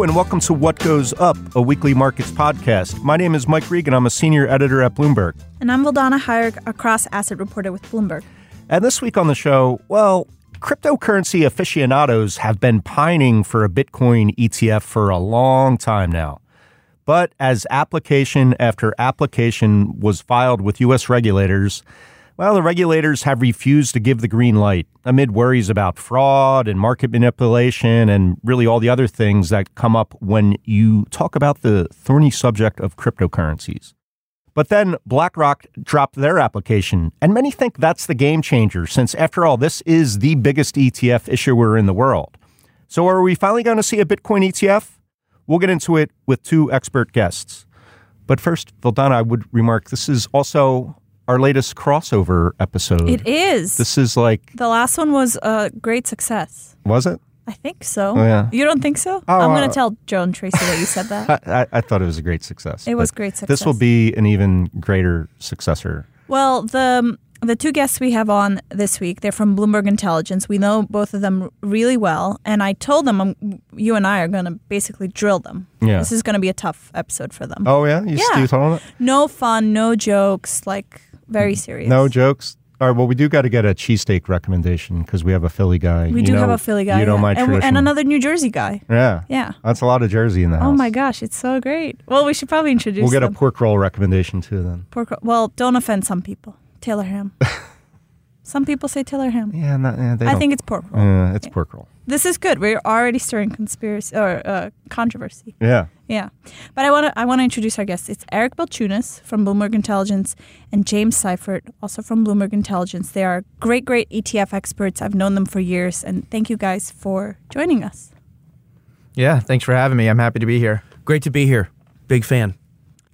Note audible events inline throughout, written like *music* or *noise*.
Hello and welcome to What Goes Up, a weekly markets podcast. My name is Mike Regan. I'm a senior editor at Bloomberg. And I'm Vildana Hajric, a cross asset reporter with Bloomberg. And this week on the show, well, cryptocurrency aficionados have been pining for a Bitcoin ETF for a long time now. But as application after application was filed with U.S. regulators, well, the regulators have refused to give the green light amid worries about fraud and market manipulation and really all the other things that come up when you talk about the thorny subject of cryptocurrencies. But then BlackRock dropped their application, and many think that's the game changer since, after all, this is the biggest ETF issuer in the world. So, are we finally going to see a Bitcoin ETF? We'll get into it with two expert guests. But first, Vildana, I would remark this is also our latest crossover episode. It is. This is like the last one was a great success. Was it? I think so. Oh, yeah. You don't think so? Oh, I'm going uh, to tell Joan Tracy that you said that. *laughs* I, I, thought it was a great success. It was great success. This will be an even greater successor. well, the the two guests we have on this week, they're from Bloomberg Intelligence. We know both of them really well, and I told them um, you and I are going to basically drill them. Yeah. This is going to be a tough episode for them. Oh yeah, you Yeah. you told it? No fun, no jokes, like very serious. No jokes. All right. Well, we do got to get a cheesesteak recommendation because we have a Philly guy. We You do know- have a Philly guy. You know yeah. my and, tradition. and another New Jersey guy. Yeah. Yeah. That's a lot of Jersey in the house. Oh my gosh, it's so great. Well, we should probably introduce We'll get a pork roll recommendation too. Then. Pork. Roll. Well, don't offend some people. Taylor ham. *laughs* some people say Taylor ham. Yeah. Not, yeah they I don't- think it's pork. roll. Uh, it's pork roll. This is good. We're already stirring conspiracy or uh, controversy. Yeah. Yeah, but I want to I want to introduce our guests. It's Eric Balchunas from Bloomberg Intelligence and James Seyffart, also from Bloomberg Intelligence. They are great, great ETF experts. I've known them for years, and thank you guys for joining us. Yeah, thanks for having me. I'm happy to be here. Great to be here. Big fan.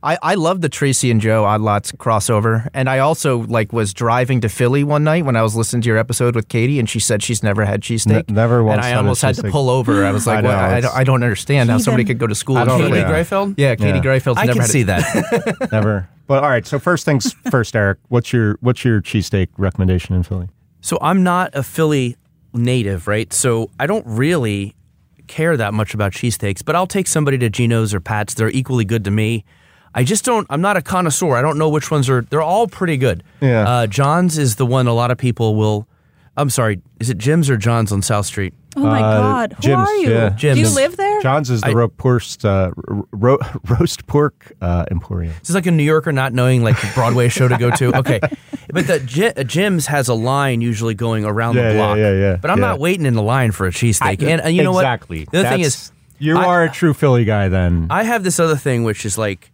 I, I love the Tracy and Joe Odd Lots crossover, and I also like was driving to Philly one night when I was listening to your episode with Katie, and she said she's never had cheesesteak. Ne- never once And I had almost had to pull over. I was *laughs* I like, know, well, I, don't, I don't understand how somebody could go to school. I and don't Katie think- Greifeld. Yeah, Katie Yeah. Greifeld's I never can had see it. that. *laughs* Never. But all right. So first things *laughs* first, Eric. What's your what's your cheesesteak recommendation in Philly? So I'm not a Philly native, right? So I don't really care that much about cheesesteaks, but I'll take somebody to Geno's or Pat's. They're equally good to me. I just don't. I'm not a connoisseur. I don't know which ones are. They're all pretty good. Yeah. Uh, John's is the one a lot of people will. I'm sorry. Is it Jim's or John's on South Street? Oh my Uh, God, who Jim's, are you? yeah. Do you live there? John's is the I- ro- roast uh, ro- *laughs* roast pork uh, emporium. This is like a New Yorker not knowing like the Broadway show to go to. *laughs* Okay, but the J- uh, Jim's has a line usually going around Yeah, the block. yeah, yeah, yeah. But I'm yeah. not waiting in the line for a cheesesteak. And, and you know exactly. what? The other thing is, you I- are a true Philly guy. Then I have this other thing, which is like,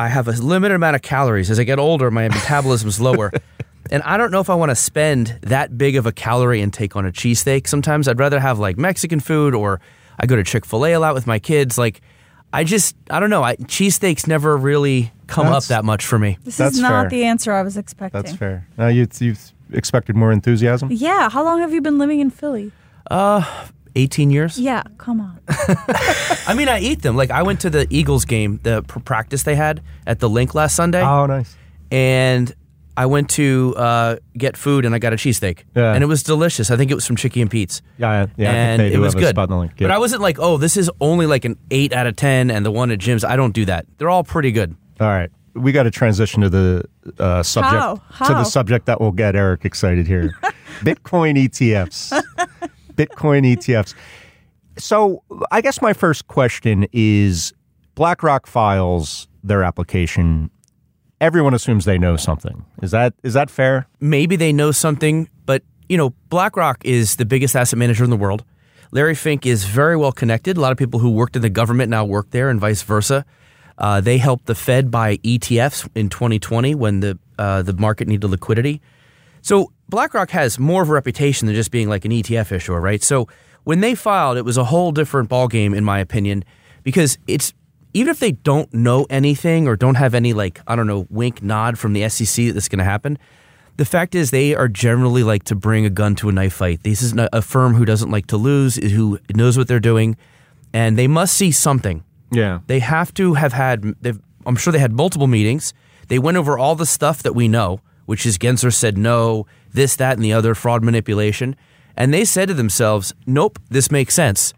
I have a limited amount of calories. As I get older, my metabolism's lower. *laughs* And I don't know if I want to spend that big of a calorie intake on a cheesesteak. Sometimes I'd rather have like Mexican food or I go to Chick fil A a lot with my kids. Like, I just, I don't know. I, cheesesteaks never really come That's- up that much for me. This That's is not fair. the answer I was expecting. that's fair. Now you you expected more enthusiasm. Yeah. How long have you been living in Philly? Uh, 18 years? Yeah. Come on. *laughs* I mean, I eat them. Like, I went to the Eagles game, the pr- practice they had at the Linc last Sunday. Oh, nice. and I went to uh, get food and I got a cheesesteak. Yeah. And it was delicious. I think it was from Chicky and Pete's. Yeah, yeah. and I think they it was good. spot in the Linc. Yeah. But I wasn't like, oh, this is only like an 8 out of 10 and the one at Jim's. I don't do that. They're all pretty good. All right. We got to transition to the uh, subject How? to the subject that will get Eric excited here. *laughs* Bitcoin ETFs. Bitcoin ETFs. So, I guess my first question is BlackRock files their application. Everyone assumes they know something. Is that is that fair? Maybe they know something, but you know, BlackRock is the biggest asset manager in the world. Larry Fink is very well connected. A lot of people who worked in the government now work there, and vice versa. Uh, they helped the Fed buy ETFs in 2020 when the uh, the market needed liquidity. So BlackRock has more of a reputation than just being like an ETF issuer, right? So when they filed, it was a whole different ballgame, in my opinion, because it's even if they don't know anything or don't have any like I don't know wink nod from the SEC that this is going to happen. The fact is, they are generally like to bring a gun to a knife fight. This is a firm who doesn't like to lose, who knows what they're doing, and they must see something. Yeah. They have to have had. I'm sure they had multiple meetings. They went over all the stuff that we know, which is Gensler said no, this, that, and the other, fraud manipulation. And they said to themselves, nope, this makes sense.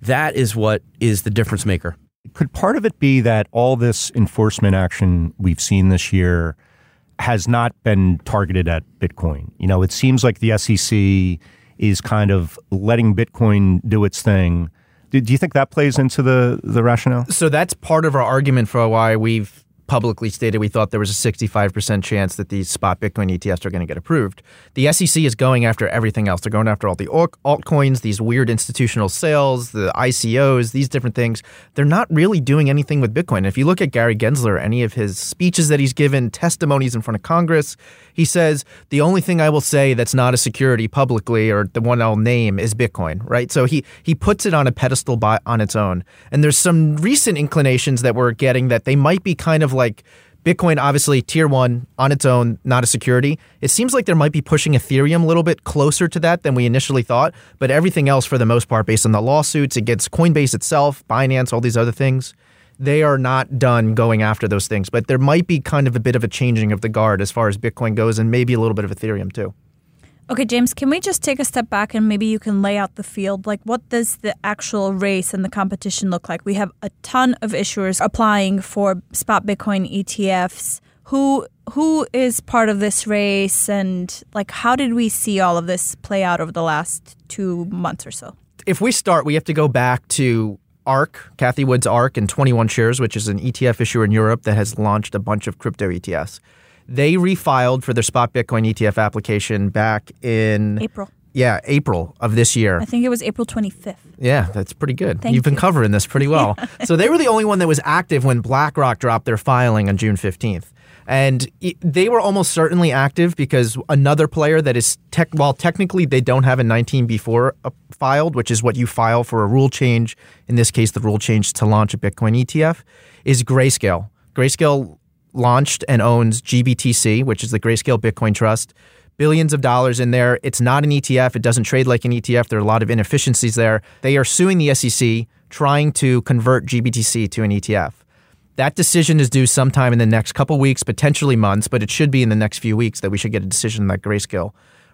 That is what is the difference maker. Could part of it be that all this enforcement action we've seen this year has not been targeted at Bitcoin? You know, it seems like the SEC is kind of letting Bitcoin do its thing. Do you think that plays into the, the rationale? So that's part of our argument for why we've publicly stated we thought there was a 65% chance that these spot Bitcoin ETFs are going to get approved. The SEC is going after everything else. They're going after all the altcoins, these weird institutional sales, the ICOs, these different things. They're not really doing anything with Bitcoin. If you look at Gary Gensler, any of his speeches that he's given, testimonies in front of Congress, he says, the only thing I will say that's not a security publicly or the one I'll name is Bitcoin, right? So he, he puts it on a pedestal by, on its own. And there's some recent inclinations that we're getting that they might be kind of like Bitcoin, obviously, tier one on its own, not a security. It seems like there might be pushing Ethereum a little bit closer to that than we initially thought. But everything else, for the most part, based on the lawsuits against Coinbase itself, Binance, all these other things, they are not done going after those things. But there might be kind of a bit of a changing of the guard as far as Bitcoin goes, and maybe a little bit of Ethereum too. Okay, James, can we just take a step back and maybe you can lay out the field? Like, what does the actual race and the competition look like? We have a ton of issuers applying for spot Bitcoin ETFs. Who who is part of this race, and like, how did we see all of this play out over the last two months or so? If we start, we have to go back to ARK, Cathie Wood's ARK, and 21 Shares, which is an ETF issuer in Europe that has launched a bunch of crypto ETFs. They refiled for their spot Bitcoin ETF application back in April. Yeah, April of this year. I think it was April 25th. Yeah, that's pretty good. Thank You've been you. covering this pretty well. *laughs* so they were the only one that was active when BlackRock dropped their filing on June 15th. And they were almost certainly active because another player that is tech, while technically they don't have a 19b4 uh, filed, which is what you file for a rule change. In this case, the rule change to launch a Bitcoin ETF is Grayscale. Grayscale launched and owns GBTC, which is the Grayscale Bitcoin Trust. Billions of dollars in there. It's not an ETF. It doesn't trade like an ETF. There are a lot of inefficiencies there. They are suing the SEC, trying to convert GBTC to an ETF. That decision is due sometime in the next couple weeks, potentially months, but it should be in the next few weeks that we should get a decision on that Grayscale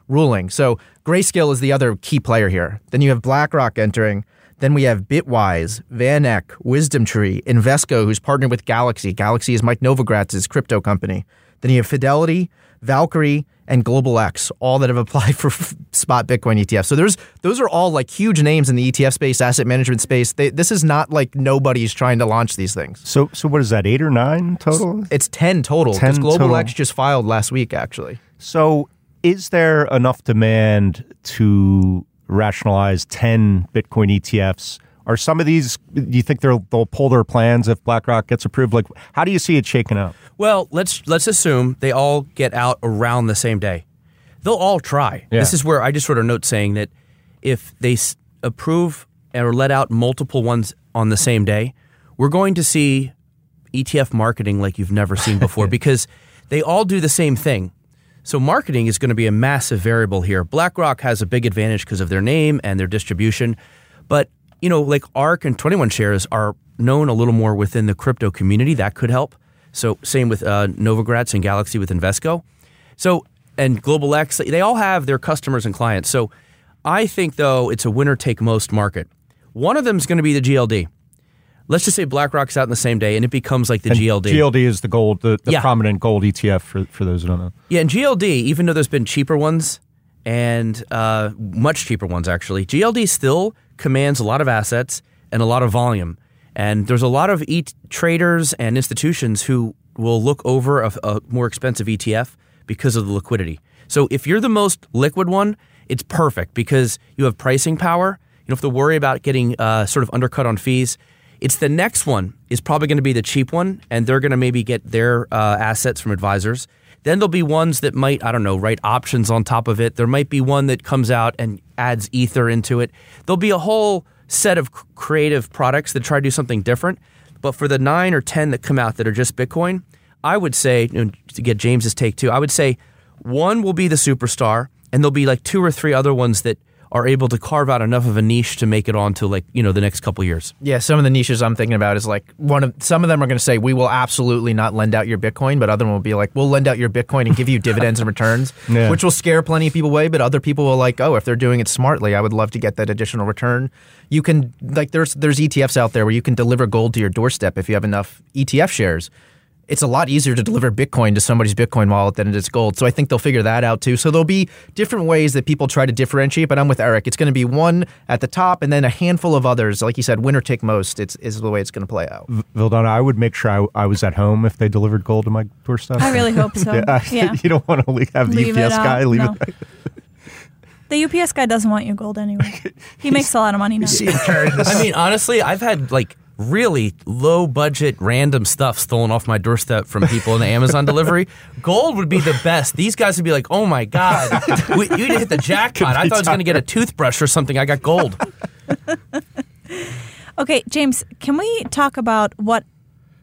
ruling. So Grayscale is the other key player here. Then you have BlackRock entering. Then we have Bitwise, VanEck, WisdomTree, Invesco, who's partnered with Galaxy. Galaxy is Mike Novogratz's crypto company. Then you have Fidelity, Valkyrie, and Global X, all that have applied for spot Bitcoin ETF. So there's those are all like huge names in the ETF space, asset management space. They, this is not like nobody's trying to launch these things. So, so what is that? Eight or nine total? It's ten total. 10 Global total. X just filed last week, actually. So, is there enough demand to rationalize 10 Bitcoin ETFs? Are some of these, do you think they'll, they'll pull their plans if BlackRock gets approved? Like, how do you see it shaking out? Well, let's let's assume they all get out around the same day. They'll all try. Yeah. This is where I just wrote a note saying that if they s- approve or let out multiple ones on the same day, we're going to see ETF marketing like you've never seen before *laughs* because they all do the same thing. So marketing is going to be a massive variable here. BlackRock has a big advantage because of their name and their distribution, but you know, like ARK and 21 shares are known a little more within the crypto community. That could help. So same with uh, Novogratz and Galaxy with Invesco. So and Global X, they all have their customers and clients. So I think though it's a winner take most market. One of them is going to be the GLD. Let's just say BlackRock's out in the same day and it becomes like the And GLD. GLD is the gold, the, the Yeah. prominent gold ETF for, for those who don't know. Yeah, and GLD, even though there's been cheaper ones and uh, much cheaper ones actually, GLD still commands a lot of assets and a lot of volume. And there's a lot of e- traders and institutions who will look over a, a more expensive ETF because of the liquidity. So if you're the most liquid one, it's perfect because you have pricing power. You don't have to worry about getting uh, sort of undercut on fees. It's the next one is probably going to be the cheap one, and they're going to maybe get their uh, assets from advisors. Then there'll be ones that might, I don't know, write options on top of it. There might be one that comes out and adds Ether into it. There'll be a whole set of creative products that try to do something different. But for the nine or 10 that come out that are just Bitcoin, I would say, to get James's take too, I would say one will be the superstar, and there'll be like two or three other ones that are able to carve out enough of a niche to make it onto like you know the next couple years. Yeah, some of the niches I'm thinking about is like one of some of them are going to say we will absolutely not lend out your Bitcoin, but other one will be like we'll lend out your Bitcoin and give you dividends and *laughs* returns, Yeah. which will scare plenty of people away. But other people will like, oh, if they're doing it smartly, I would love to get that additional return. You can like there's there's ETFs out there where you can deliver gold to your doorstep if you have enough ETF shares. It's a lot easier to deliver Bitcoin to somebody's Bitcoin wallet than it is gold. So I think they'll figure that out too. So there'll be different ways that people try to differentiate. But I'm with Eric. It's going to be one at the top and then a handful of others. Like you said, winner take most. It's is the way it's going to play out. Vildana, I would make sure I, I was at home if they delivered gold to my doorstep. I really hope *laughs* so. yeah, Yeah. *laughs* you don't want to have the Leave UPS out. guy leave No. it. The UPS guy doesn't want your gold anyway. *laughs* He makes a lot of money now. I mean, honestly, I've had like really low budget random stuff stolen off my doorstep from people in the Amazon delivery. Gold would be the best. These guys would be like, "Oh my god, we, you hit the jackpot! I thought I was going to get a toothbrush or something. I got gold." *laughs* Okay, James, can we talk about what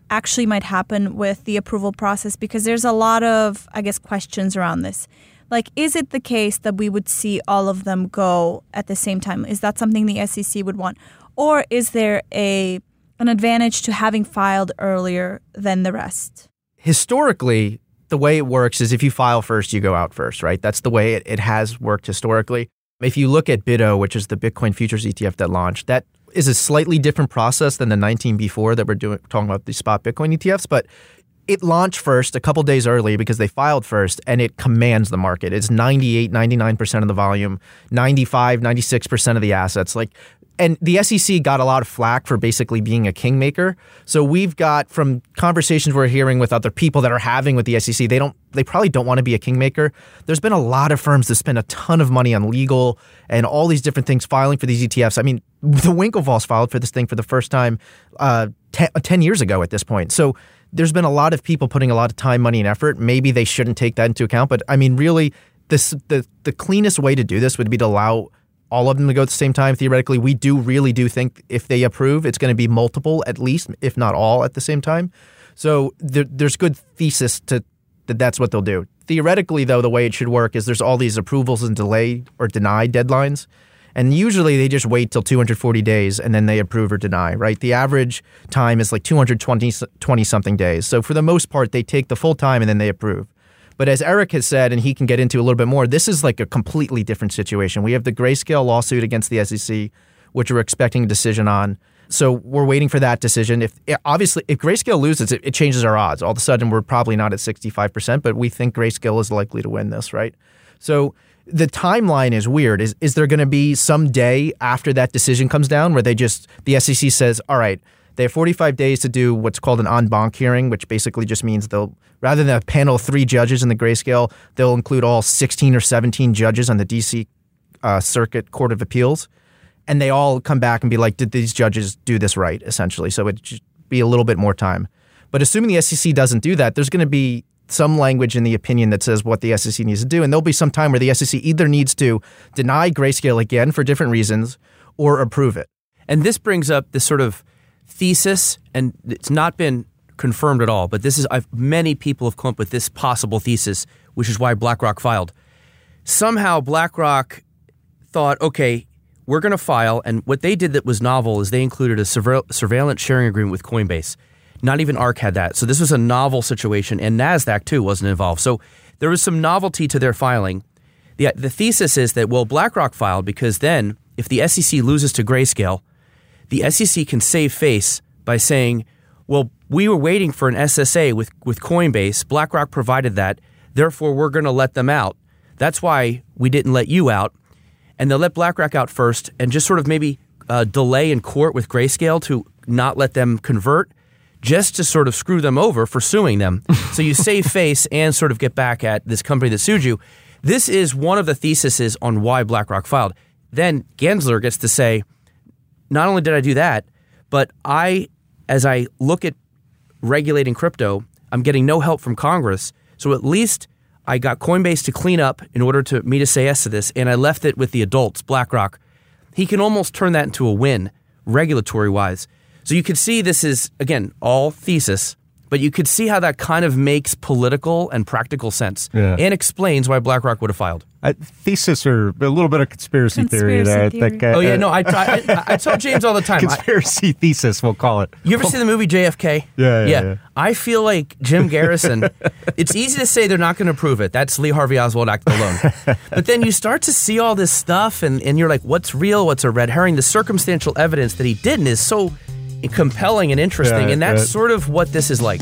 actually might happen with the approval process? Because there's a lot of, I guess, questions around this. Like, is it the case that we would see all of them go at the same time? Is that something the SEC would want? Or is there a an advantage to having filed earlier than the rest? historically, the way it works is if you file first, you go out first, right? That's the way it, it has worked historically. If you look at BITO, which is the Bitcoin futures ETF that launched, that is a slightly different process than the 19b4 that we're doing talking about the spot Bitcoin ETFs, but it launched first a couple days early because they filed first and it commands the market. It's 98, 99% of the volume, 95, 96% of the assets. Like and the SEC got a lot of flack for basically being a kingmaker. So we've got from conversations we're hearing with other people that are having with the SEC, they don't they probably don't want to be a kingmaker. There's been a lot of firms that spend a ton of money on legal and all these different things filing for these ETFs. I mean, *laughs* the Winklevoss filed for this thing for the first time uh, te- 10 years ago at this point. So there's been a lot of people putting a lot of time, money, and effort. Maybe they shouldn't take that into account, but I mean, really, this the the cleanest way to do this would be to allow all of them to go at the same time. Theoretically, we do really do think if they approve, it's going to be multiple at least, if not all, at the same time. So there, there's good thesis to that that's what they'll do. Theoretically, though, the way it should work is there's all these approvals and delay or deny deadlines. And usually they just wait till 240 days and then they approve or deny, right? The average time is like 220 20 something days. So for the most part, they take the full time and then they approve. But as Eric has said, and he can get into a little bit more, this is like a completely different situation. We have the grayscale lawsuit against the SEC, which we're expecting a decision on. So we're waiting for that decision. If eh, obviously if grayscale loses, it, it changes our odds. All of a sudden, we're probably not at 65%, but we think grayscale is likely to win this, right? So the timeline is weird. Is is there going to be some day after that decision comes down where they just the SEC says, "All right, they have 45 days to do what's called an en banc hearing, which basically just means they'll rather than a panel of three judges in the grayscale, they'll include all 16 or 17 judges on the DC uh, Circuit Court of Appeals, and they all come back and be like, "Did these judges do this right?" Essentially, so it'd be a little bit more time. But assuming the SEC doesn't do that, there's going to be some language in the opinion that says what the SEC needs to do. And there'll be some time where the SEC either needs to deny grayscale again for different reasons or approve it. And this brings up this sort of thesis, and it's not been confirmed at all, but this is I've, many people have come up with this possible thesis, which is why BlackRock filed. Somehow BlackRock thought, okay, we're going to file, and what they did that was novel is they included a surveil- surveillance sharing agreement with Coinbase. Not even ARK had that. So this was a novel situation, and NASDAQ too wasn't involved. So there was some novelty to their filing. The, the thesis is that, well, BlackRock filed because then if the SEC loses to Grayscale, the SEC can save face by saying, well, we were waiting for an SSA with, with Coinbase. BlackRock provided that. Therefore, we're going to let them out. That's why we didn't let you out. And they'll let BlackRock out first and just sort of maybe uh, delay in court with Grayscale to not let them convert just to sort of screw them over for suing them. *laughs* so you save face and sort of get back at this company that sued you. This is one of the theses on why BlackRock filed. Then Gensler gets to say, not only did I do that, but I, as I look at regulating crypto, I'm getting no help from Congress. So at least I got Coinbase to clean up in order to me to say yes to this, and I left it with the adults, BlackRock. He can almost turn that into a win, regulatory wise. So you could see this is again all thesis, but you could see how that kind of makes political and practical sense, Yeah. and explains why BlackRock would have filed. Uh, thesis or a little bit of conspiracy, theory Conspiracy there. I theory. think, uh, Oh yeah, uh, no, I I, I tell James all the time. I, conspiracy *laughs* thesis, we'll call it. You ever see the movie JFK? Yeah, yeah, yeah. I feel like Jim Garrison. *laughs* it's easy to say they're not going to prove it. That's Lee Harvey Oswald acting alone. *laughs* but then you start to see all this stuff, and, and you're like, what's real? What's a red herring? The circumstantial evidence that he didn't is so compelling and interesting, Yeah, and that's yeah. sort of what this is like.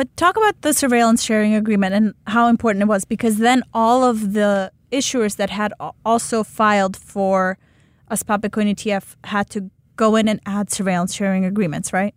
But talk about the surveillance sharing agreement and how important it was because then all of the issuers that had also filed for a spot Bitcoin ETF had to go in and add surveillance sharing agreements, right?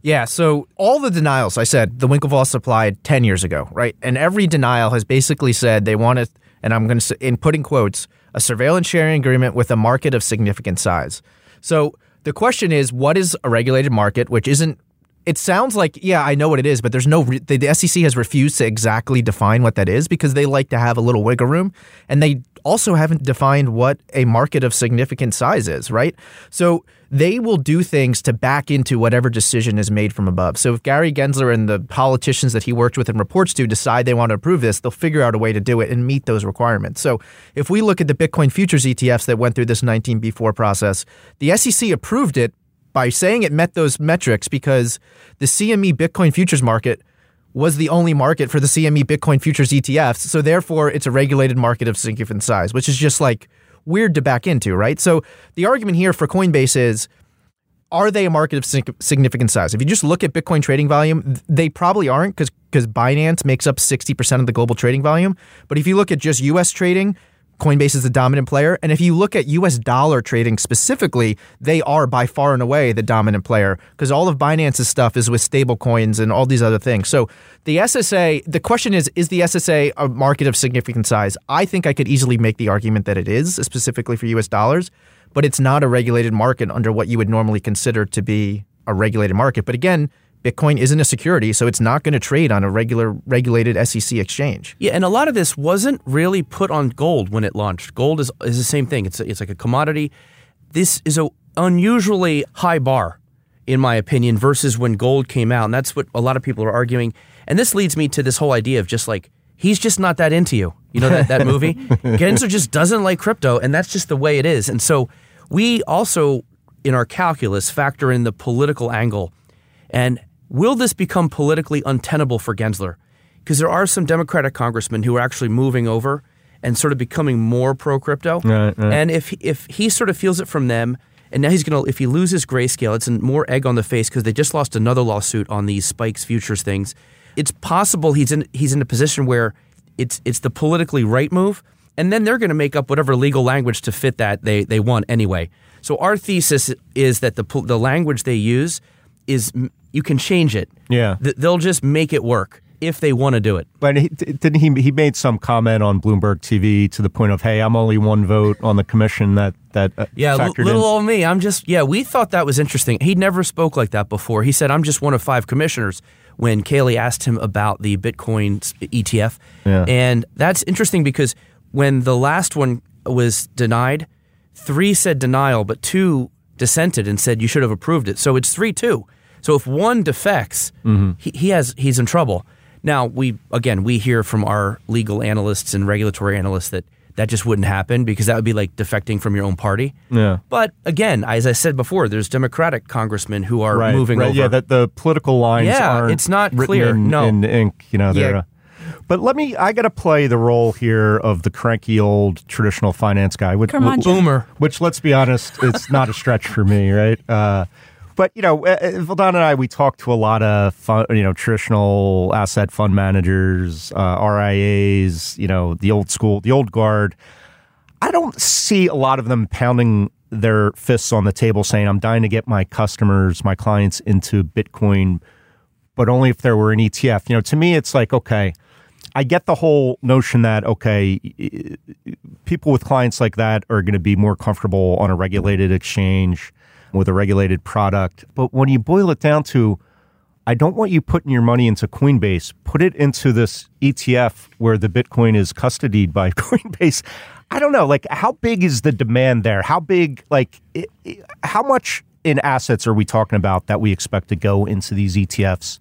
Yeah, so all the denials I said the Winklevoss applied 10 years ago, right? And every denial has basically said they want to, and I'm going to, in putting quotes, a surveillance sharing agreement with a market of significant size. So the question is, what is a regulated market, which isn't it sounds like yeah i know what it is but there's no re- the, the sec has refused to exactly define what that is because they like to have a little wiggle room and they also haven't defined what a market of significant size is right? So they will do things to back into whatever decision is made from above. So if gary gensler and the politicians that he worked with and reports to decide they want to approve this they'll figure out a way to do it and meet those requirements. So if we look at the bitcoin futures etfs that went through this 19b4 process the sec approved it by saying it met those metrics because the CME Bitcoin futures market was the only market for the CME Bitcoin futures ETFs. So therefore, it's a regulated market of significant size, which is just like weird to back into, right? So the argument here for Coinbase is are they a market of significant size? If you just look at Bitcoin trading volume, they probably aren't because because Binance makes up 60% of the global trading volume. But if you look at just US trading, Coinbase is the dominant player. And if you look at US dollar trading specifically, they are by far and away the dominant player because all of Binance's stuff is with stable coins and all these other things. So the SSA, the question is, is the SSA a market of significant size? I think I could easily make the argument that it is, specifically for US dollars, but it's not a regulated market under what you would normally consider to be a regulated market. But again, Bitcoin isn't a security, so it's not going to trade on a regular regulated SEC exchange. Yeah, and a lot of this wasn't really put on gold when it launched. Gold is is the same thing. It's a, it's like a commodity. This is a unusually high bar, in my opinion, versus when gold came out, and that's what a lot of people are arguing. And this leads me to this whole idea of just like he's just not that into you. You know that that *laughs* movie. Gensler just doesn't like crypto, and that's just the way it is. And so we also, in our calculus, factor in the political angle, and will this become politically untenable for Gensler? Because there are some Democratic congressmen who are actually moving over and sort of becoming more pro crypto. Right, right. And if if he sort of feels it from them, and now he's gonna if he loses grayscale, it's more egg on the face because they just lost another lawsuit on these spikes futures things. It's possible he's in he's in a position where it's it's the politically right move, and then they're going to make up whatever legal language to fit that they they want anyway. So our thesis is that the the language they use is you can change it. Yeah. Th- they'll just make it work if they want to do it. But he, didn't he? He made some comment on Bloomberg TV to the point of, "Hey, I'm only one vote on the commission that that uh, Yeah, l- little in." old me. I'm just yeah. We thought that was interesting. He never spoke like that before. He said, "I'm just one of five commissioners." When Kaylee asked him about the Bitcoin ETF, Yeah. and that's interesting because when the last one was denied, three said denial, but two dissented and said you should have approved it. So it's three two. So if one defects, Mm-hmm. he, he has he's in trouble. Now we again we hear from our legal analysts and regulatory analysts that that just wouldn't happen because that would be like defecting from your own party. Yeah. But again, as I said before, there's Democratic congressmen who are right, moving right, over. Yeah, that the political lines Yeah, aren't it's not clear. in, No. in ink. You know, they're. Yeah. Uh, But let me, I got to play the role here of the cranky old traditional finance guy. Which, Come on, Jim. Boomer. which let's be honest, it's not a stretch for me, right? Uh, but you know, uh, uh, Vildana and I, we talk to a lot of fun, you know traditional asset fund managers, uh, RIAs, you know, the old school, the old guard. I don't see a lot of them pounding their fists on the table saying, "I'm dying to get my customers, my clients into Bitcoin," but only if there were an ETF. You know, to me, it's like, okay, I get the whole notion that okay, people with clients like that are going to be more comfortable on a regulated exchange with a regulated product. But when you boil it down to, I don't want you putting your money into Coinbase. Put it into this ETF where the Bitcoin is custodied by *laughs* Coinbase. I don't know. Like, how big is the demand there? How big, like, i i how much in assets are we talking about that we expect to go into these ETFs?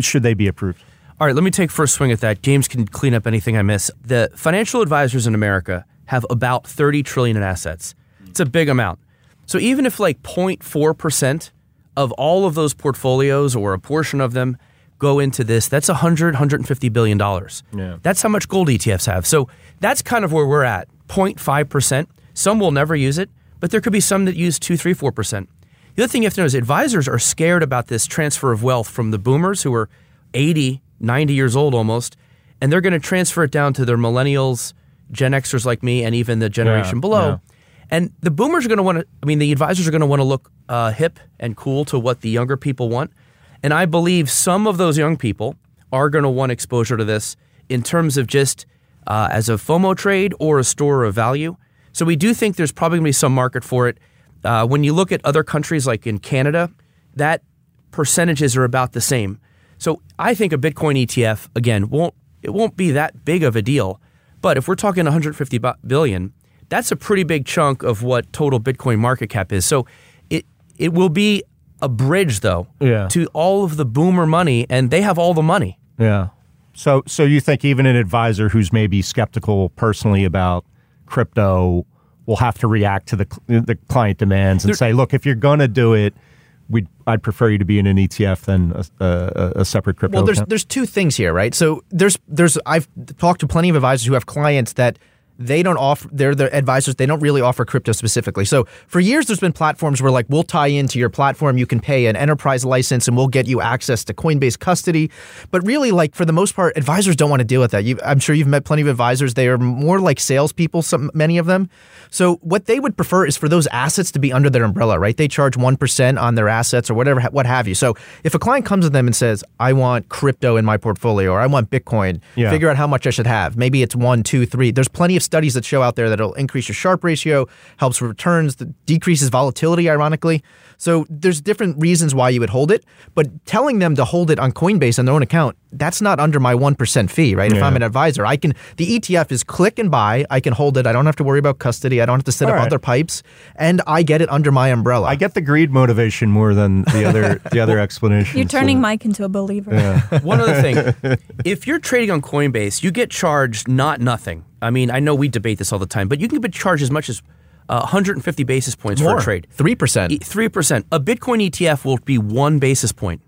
Should they be approved? All right, let me take first swing at that. James can clean up anything I miss. The financial advisors in America have about 30 trillion in assets. It's a big amount. So even if like 0.4% of all of those portfolios or a portion of them go into this, that's 100 150 billion dollars. Yeah. That's how much gold ETFs have. So that's kind of where we're at. 0.5%. Some will never use it, but there could be some that use 2 3 4%. The other thing you have to know is advisors are scared about this transfer of wealth from the boomers who are 80, 90 years old almost, and they're going to transfer it down to their millennials, Gen Xers like me, and even the generation Yeah, below. yeah. And the boomers are going to want to, I mean, the advisors are going to want to look uh, hip and cool to what the younger people want. And I believe some of those young people are going to want exposure to this in terms of just uh, as a FOMO trade or a store of value. So we do think there's probably going to be some market for it. Uh, when you look at other countries like in Canada, that percentages are about the same. So I think a Bitcoin ETF again won't it won't be that big of a deal. But if we're talking 150 bu- billion, that's a pretty big chunk of what total Bitcoin market cap is. So it it will be a bridge though Yeah. to all of the boomer money and they have all the money. Yeah. So, so you think even an advisor who's maybe skeptical personally about crypto will have to react to the the client demands and There- say, look, if you're going to do it, we I'd prefer you to be in an ETF than a, a, a separate crypto. Well, there's account. there's two things here, right? So there's there's I've talked to plenty of advisors who have clients that they don't offer they're the advisors they don't really offer crypto specifically. So for years there's been platforms where like we'll tie into your platform you can pay an enterprise license and we'll get you access to coinbase custody. But really like for the most part advisors don't want to deal with that. You, i'm sure you've met plenty of advisors. They are more like salespeople some many of them. So what they would prefer is for those assets to be under their umbrella right? They charge 1% on their assets or whatever what have you. So if a client comes to them and says i want crypto in my portfolio or i want bitcoin Yeah. figure out how much I should have. Maybe it's one, two, three. There's plenty of studies that show out there that it'll increase your Sharpe ratio, helps with returns, decreases volatility, ironically. So there's different reasons why you would hold it, but telling them to hold it on Coinbase on their own account, that's not under my 1% fee, right? If I'm an advisor, I can, the ETF is click and buy. I can hold it. I don't have to worry about custody. I don't have to set All up right. other pipes and I get it under my umbrella. I get the greed motivation more than the other *laughs* the other explanation. You're turning Mike into a believer. *laughs* One other thing, *laughs* if you're trading on Coinbase, you get charged not nothing. I mean, I know we debate this all the time, but you can be charged as much as uh, 150 basis points for a trade. 3%. E- Three percent. A Bitcoin ETF will be one basis point.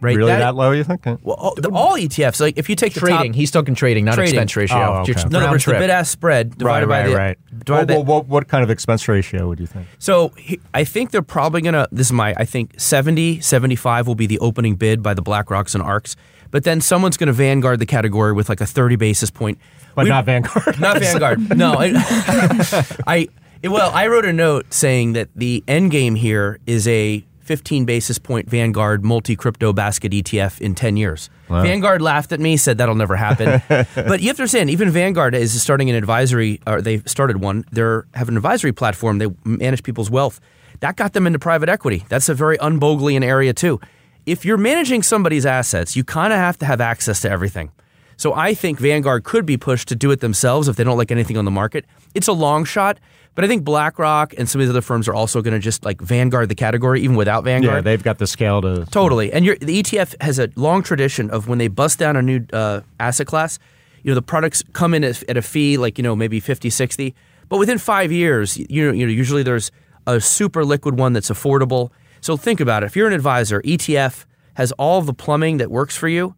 Right. really that, low? You think? Well, all, the, all ETFs, like if you take the trading. top, He's talking trading, not Trading. expense ratio. Oh, okay. Other round words, the bid ask spread divided right, by the right. divided by Well, what, what kind of expense ratio would you think? So he- I think they're probably going to, this is my, I think 70, 75 will be the opening bid by the BlackRocks and ARKs. But then someone's going to vanguard the category with like a 30 basis point. But We- not Vanguard. Not Vanguard. *laughs* No. *laughs* I, I, well, I wrote a note saying that the end game here is a 15 basis point Vanguard multi crypto basket ETF in 10 years. Vanguard laughed at me, said that'll never happen. *laughs* but you have to understand, even Vanguard is starting an advisory, or they started one. They have an advisory platform. They manage people's wealth. That got them into private equity. That's a very unbogalian area too. If you're managing somebody's assets, you kind of have to have access to everything. So I think Vanguard could be pushed to do it themselves if they don't like anything on the market. It's a long shot, but I think BlackRock and some of these other firms are also going to just like Vanguard the category even without Vanguard. yeah, they've got the scale to Totally. And the ETF has a long tradition of when they bust down a new uh, asset class, you know, the products come in at, at a fee like, you know, maybe 50, 60. But within five years, you know, you know, usually there's a super liquid one that's affordable. So think about it. If you're an advisor, ETF has all the plumbing that works for you.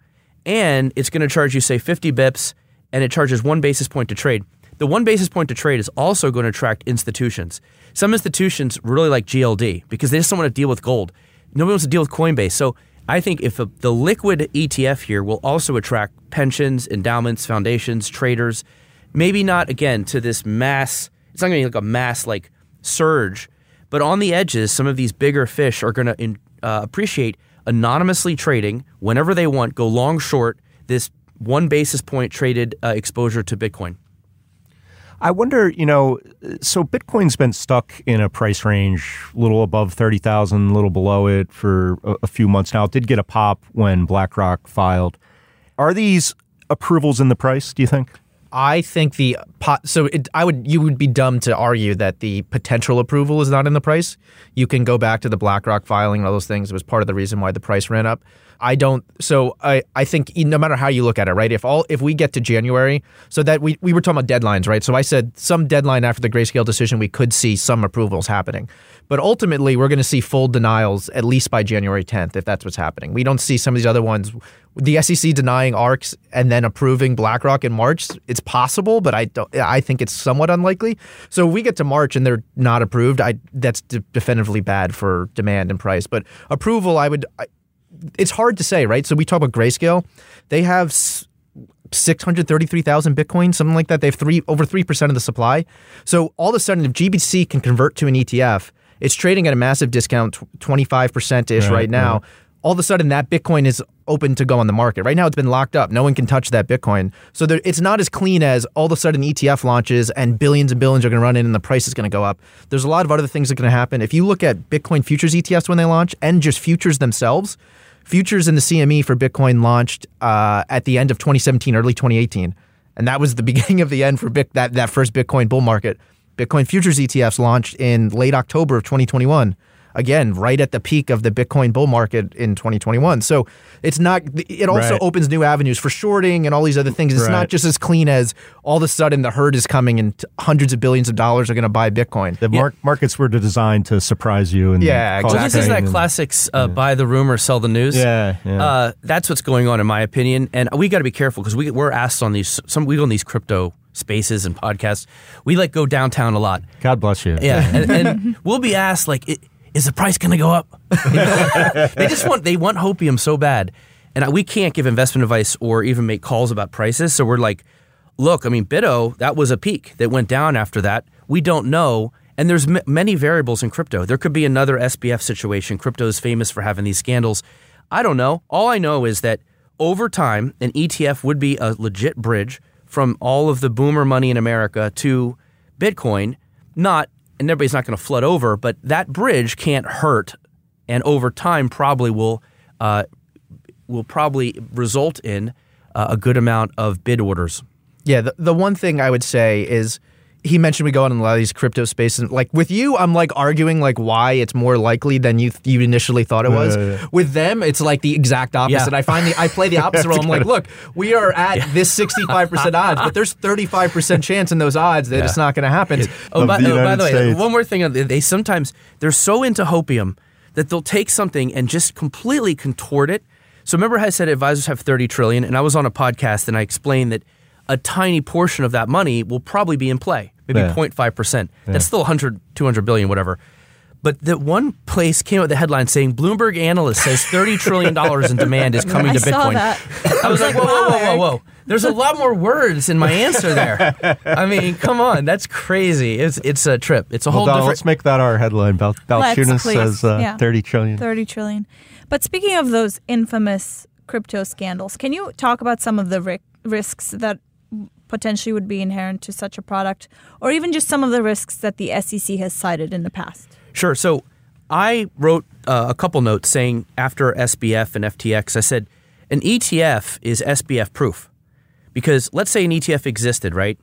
and it's going to charge you say 50 bips and it charges 1 basis point to trade. The 1 basis point to trade is also going to attract institutions. Some institutions really like GLD because they just don't want to deal with gold. Nobody wants to deal with Coinbase. So I think if a, the liquid ETF here will also attract pensions, endowments, foundations, traders, maybe not again to this mass. It's not going to be like a mass like surge, but on the edges, some of these bigger fish are going to uh, appreciate anonymously trading whenever they want, go long, short this one basis point traded uh, exposure to Bitcoin. I wonder, you know, so Bitcoin's been stuck in a price range, little above 30,000, a little below it for a, a, few months now. It did get a pop when BlackRock filed. Are these approvals in the price, do you think? I think the pot. So it, I would you would be dumb to argue that the potential approval is not in the price. You can go back to the BlackRock filing and all those things. It was part of the reason why the price ran up. I don't. So I, I think no matter how you look at it, right? If all if we get to January, so that we we were talking about deadlines, right? So I said some deadline after the grayscale decision, we could see some approvals happening, but ultimately we're going to see full denials at least by January 10th if that's what's happening. We don't see some of these other ones. The SEC denying ARKs and then approving BlackRock in March. It's possible, but I don't. I think it's somewhat unlikely. So we get to March and they're not approved. I that's definitively bad for demand and price. But approval, I would. I, it's hard to say, right? So we talk about Grayscale. They have 633,000 Bitcoin, something like that. They have three over 3% of the supply. So all of a sudden, if GBC can convert to an ETF, it's trading at a massive discount, 25% ish right, right, now. Right. All of a sudden, that Bitcoin is open to go on the market. Right now, it's been locked up. No one can touch that Bitcoin. So there, it's not as clean as all of a sudden ETF launches and billions and billions are going to run in and the price is going to go up. There's a lot of other things that are going to happen. If you look at Bitcoin futures ETFs when they launch and just futures themselves, Futures in the CME for Bitcoin launched uh, at the end of 2017, early 2018, and that was the *laughs* beginning of the end for Bic- that that first Bitcoin bull market. Bitcoin futures ETFs launched in late October of 2021 again right at the peak of the Bitcoin bull market in 2021. So it's not. It also right. opens new avenues for shorting and all these other things. It's right. not just as clean as all of a sudden the herd is coming and hundreds of billions of dollars are going to buy Bitcoin. The mar- markets were designed to surprise you and yeah, exactly. Well, this is that classics uh, yeah. buy the rumor, sell the news. Yeah, yeah. Uh, that's what's going on in my opinion, and we got to be careful because we we're asked on these some we go on these crypto spaces and podcasts. We like go downtown a lot. God bless you. Yeah, *laughs* and, and we'll be asked like. Is the price going to go up? *laughs* they just want they want hopium so bad, and we can't give investment advice or even make calls about prices. So we're like, look, I mean, BITO that was a peak that went down after that. We don't know, and there's m- many variables in crypto. There could be another SBF situation. Crypto is famous for having these scandals. I don't know. All I know is that over time, an ETF would be a legit bridge from all of the boomer money in America to Bitcoin, not and everybody's not going to flood over, but that bridge can't hurt, and over time probably will uh, will probably result in uh, a good amount of bid orders. Yeah, the, the one thing I would say is he mentioned we go on in a lot of these crypto spaces. Like with you, I'm like arguing like why it's more likely than you you initially thought it was. Yeah, yeah. With them, it's like the exact opposite. Yeah. I find the I play the *laughs* opposite role. I'm like, look, we are at this 65 percent odds, but there's 35 percent chance in those odds that it's not going to happen. Oh, oh, by, oh, by the way, one more thing. Uh, they sometimes they're so into hopium that they'll take something and just completely contort it. So remember, how I said advisors have 30 trillion, and I was on a podcast and I explained that a tiny portion of that money will probably be in play maybe yeah. 0.5%. That's still 100, 200 billion, whatever. But that one place came out with the headline saying Bloomberg analyst says $30 trillion in demand is *laughs* coming I to Bitcoin. I was like, *laughs* whoa, whoa, whoa, whoa, whoa. There's a lot more words in my answer there. I mean, come on, that's crazy. It's it's a trip. It's a well, whole Don, different. Let's make that our headline. Bal- Balchunas says uh, yeah. 30 trillion. 30 trillion. But speaking of those infamous crypto scandals, can you talk about some of the ri- risks that potentially would be inherent to such a product, or even just some of the risks that the SEC has cited in the past? Sure. So I wrote uh, a couple notes saying after SBF and FTX, I said an ETF is SBF proof. Because let's say an ETF existed, right?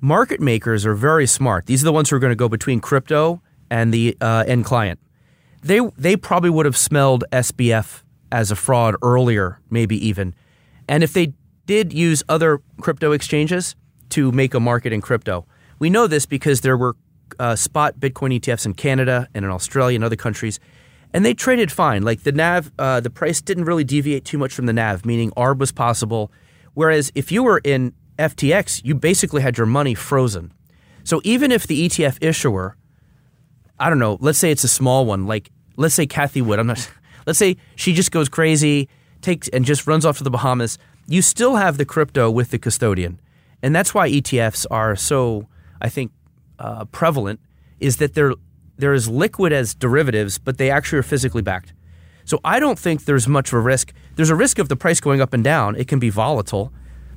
Market makers are very smart. These are the ones who are going to go between crypto and the uh, end client. They, they probably would have smelled SBF as a fraud earlier, maybe even. And if they did use other crypto exchanges to make a market in crypto. We know this because there were uh, spot Bitcoin ETFs in Canada and in Australia and other countries. and they traded fine. Like the nav, uh, the price didn't really deviate too much from the nav, meaning ARB was possible. Whereas if you were in FTX, you basically had your money frozen. So even if the ETF issuer, I don't know, let's say it's a small one, like let's say Cathie Wood, I'm not, *laughs* let's say she just goes crazy, takes and just runs off to the Bahamas, you still have the crypto with the custodian. And that's why ETFs are so, I think, uh, prevalent, is that they're they're as liquid as derivatives, but they actually are physically backed. So I don't think there's much of a risk. There's a risk of the price going up and down. It can be volatile,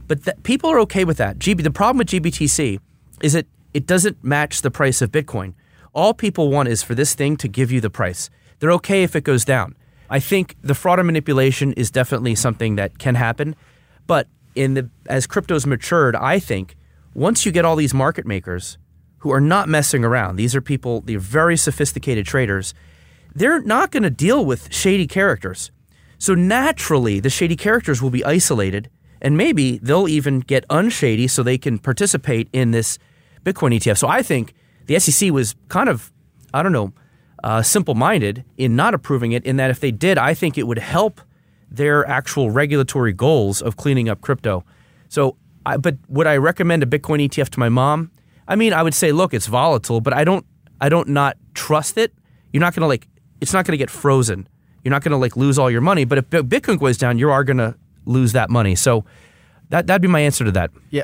but th- people are okay with that. GB, the problem with GBTC is that it doesn't match the price of Bitcoin. All people want is for this thing to give you the price. They're okay if it goes down. I think the fraud and manipulation is definitely something that can happen, but in the as crypto's matured, I think once you get all these market makers who are not messing around. These are people, they're very sophisticated traders. They're not going to deal with shady characters. So naturally, the shady characters will be isolated, and maybe they'll even get unshady so they can participate in this Bitcoin ETF. So I think the SEC was kind of, I don't know, uh, simple minded in not approving it, in that if they did, I think it would help their actual regulatory goals of cleaning up crypto. So, I, but would I recommend a Bitcoin ETF to my mom? I mean, I would say, look, it's volatile, but I don't, I don't not trust it. You're not going to like, it's not going to get frozen. You're not going to like lose all your money. But if Bitcoin goes down, you are going to lose that money. So that that'd be my answer to that. Yeah.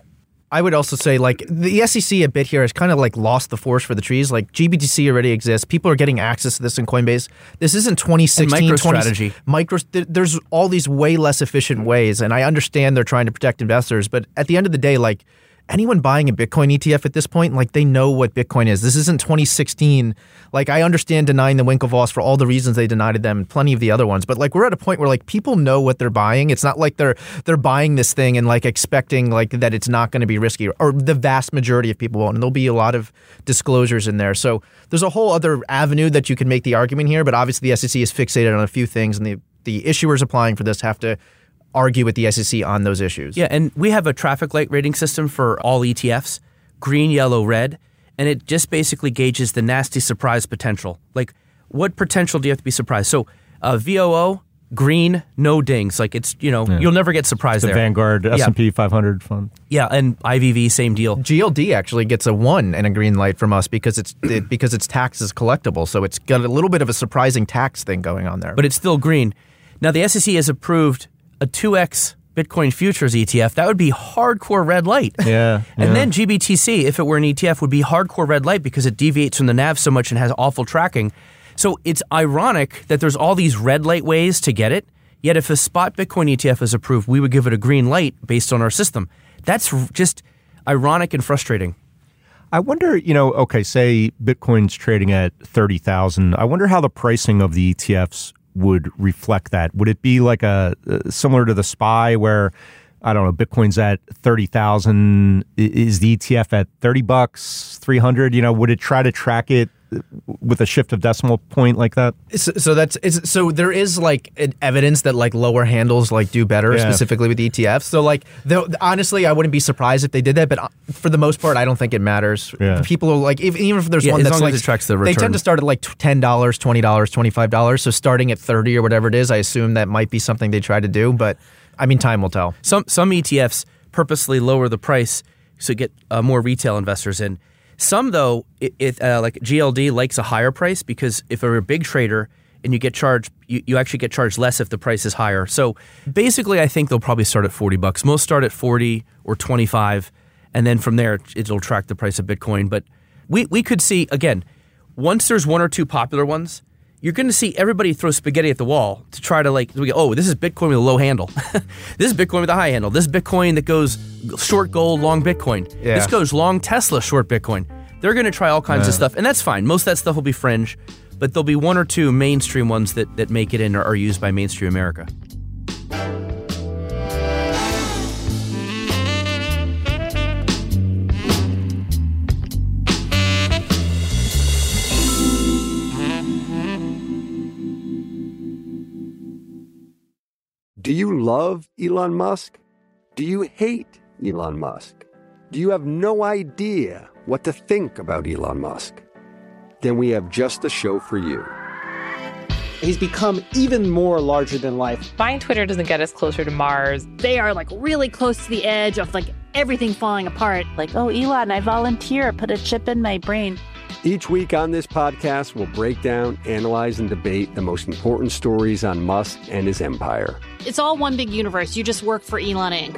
I would also say like the SEC a bit here has kind of like lost the forest for the trees. Like GBTC already exists. People are getting access to this in Coinbase. This isn't 2016 and MicroStrategy. 20, micro there's all these way less efficient ways and I understand they're trying to protect investors, but at the end of the day like anyone buying a Bitcoin ETF at this point, like they know what Bitcoin is. This isn't 2016. Like I understand denying the Winklevoss for all the reasons they denied them, plenty of the other ones. But like we're at a point where like people know what they're buying. It's not like they're they're buying this thing and like expecting like that it's not going to be risky. Or the vast majority of people won't. And there'll be a lot of disclosures in there. So there's a whole other avenue that you can make the argument here. But obviously the SEC is fixated on a few things, and the the issuers applying for this have to argue with the SEC on those issues. Yeah, and we have a traffic light rating system for all ETFs green, yellow, red. And it just basically gauges the nasty surprise potential. Like, what potential do you have to be surprised? So, uh, VOO, green, no dings. Like, it's, you know, yeah. you'll never get surprised the there. Vanguard S&P 500 fund. Yeah, and IVV, same deal. GLD actually gets a one and a green light from us because it's it, because its tax is collectible. So it's got a little bit of a surprising tax thing going on there. But it's still green. Now, the SEC has approved a 2x Bitcoin futures ETF, that would be hardcore red light. Yeah. and yeah. then GBTC, if it were an ETF, would be hardcore red light because it deviates from the NAV so much and has awful tracking. So it's ironic that there's all these red light ways to get it. Yet if a spot Bitcoin ETF is approved, we would give it a green light based on our system. That's just ironic and frustrating. I wonder, you know, okay, say Bitcoin's trading at 30,000. I wonder how the pricing of the ETFs would reflect that? Would it be like a uh, similar to the SPY where I don't know, Bitcoin's at 30,000 is the ETF at 30 bucks, 300, you know, would it try to track it with a shift of decimal point like that? So, so that's so there is like evidence that like lower handles like do better yeah. specifically with ETFs. So like honestly, I wouldn't be surprised if they did that, but uh, for the most part, I don't think it matters. Yeah. People are like if, even if there's yeah, one that's like tracks the return. they tend to start at like ten dollars, twenty dollars, twenty five dollars. So starting at thirty or whatever it is, I assume that might be something they try to do, but I mean, time will tell. Some some ETFs purposely lower the price so get uh, more retail investors in. Some though, uh, like GLD likes a higher price because if you're a big trader and you get charged, you, you actually get charged less if the price is higher. So basically, I think they'll probably start at forty bucks. Most start at forty or twenty five, and then from there it'll track the price of Bitcoin. But we we could see again once there's one or two popular ones you're going to see everybody throw spaghetti at the wall to try to like, oh, this is Bitcoin with a low handle. *laughs* this is Bitcoin with a high handle. This is Bitcoin that goes short gold, long Bitcoin. Yeah. This goes long Tesla, short Bitcoin. They're going to try all kinds yeah. of stuff, and that's fine. Most of that stuff will be fringe, but there'll be one or two mainstream ones that, that make it in or are used by mainstream America. Do you love Elon Musk? Do you hate Elon Musk? Do you have no idea what to think about Elon Musk? Then we have just the show for you. He's become even more larger than life. Buying Twitter doesn't get us closer to Mars. They are like really close to the edge of like everything falling apart. Like, oh, Elon, I volunteer, put a chip in my brain. Each week on this podcast, we'll break down, analyze, and debate the most important stories on Musk and his empire. It's all one big universe. You just work for Elon Inc.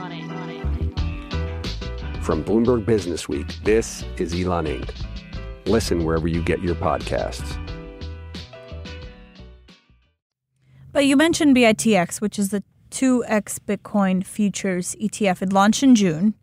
From Bloomberg Business Week, this is Elon Inc. Listen wherever you get your podcasts. But you mentioned BITX, which is the 2x Bitcoin futures ETF. It launched in June.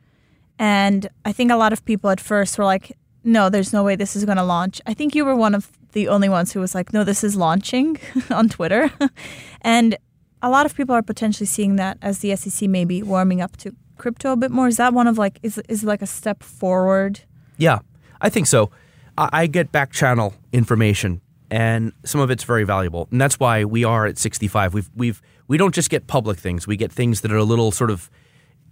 And I think a lot of people at first were like, no, there's no way this is going to launch. I think you were one of the only ones who was like, no, this is launching *laughs* on Twitter. *laughs* and a lot of people are potentially seeing that as the SEC maybe warming up to crypto a bit more. Is that one of like, is, is like a step forward? Yeah, I think so. I, I get back channel information and some of it's very valuable. And that's why we are at 65. We've, we've, we don't just get public things. We get things that are a little sort of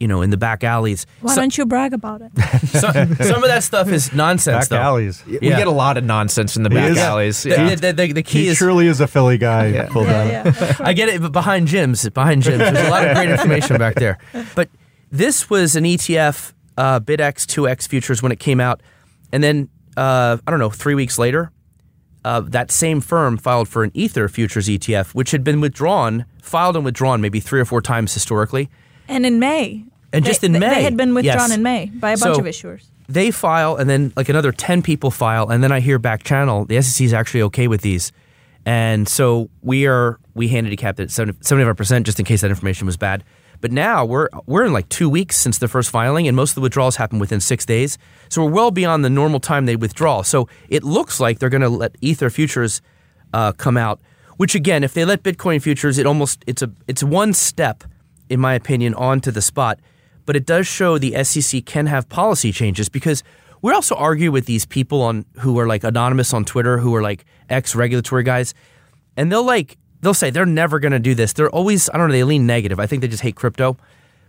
you know, in the back alleys. Why So- don't you brag about it? *laughs* some, some of that stuff is *laughs* nonsense. Back though. alleys. We Yeah. get a lot of nonsense in the back is- alleys. The, Yeah. the, the, the key He is truly is a Philly guy. Pulled yeah, down. yeah. *laughs* I get it, but behind gyms, behind gyms, there's a lot of great information back there. But this was an ETF, uh, BitX 2X futures when it came out, and then uh, I don't know, three weeks later, uh, that same firm filed for an Ether futures ETF, which had been withdrawn, filed and withdrawn maybe three or four times historically. And in May. And they- just in they- May. They had been withdrawn Yes. in May by a bunch So- of issuers. they file and then like another 10 people file and then i hear back channel the sec is actually okay with these and so we are we handicapped it at 70, 75% just in case that information was bad but now we're we're in like two weeks since the first filing and most of the withdrawals happen within six days so we're well beyond the normal time they withdraw so it looks like they're going to let ether futures uh, come out which again if they let bitcoin futures it almost it's a it's one step in my opinion onto the spot but it does show the SEC can have policy changes because we also argue with these people on who are like anonymous on Twitter who are like ex regulatory guys and they'll like they'll say they're never going to do this. They're always I don't know they lean negative. I think they just hate crypto.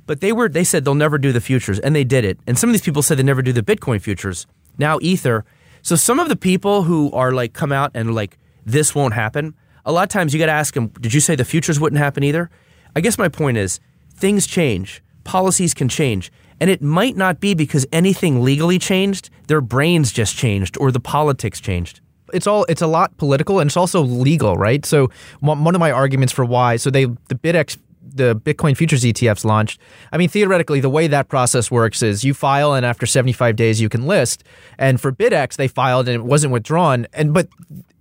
But they were they said they'll never do the futures and they did it. And some of these people said they never do the Bitcoin futures. Now Ether. So some of the people who are like come out and like this won't happen. A lot of times you got to ask them, did you say the futures wouldn't happen either? I guess my point is things change. Policies can change. And it might not be because anything legally changed, their brains just changed or the politics changed. it's all it's a lot political and it's also legal, right? So one of my arguments for why so they the BitX the Bitcoin futures ETFs launched. I mean, theoretically, the way that process works is you file, and after 75 days, you can list. And for BitX, they filed and it wasn't withdrawn. And but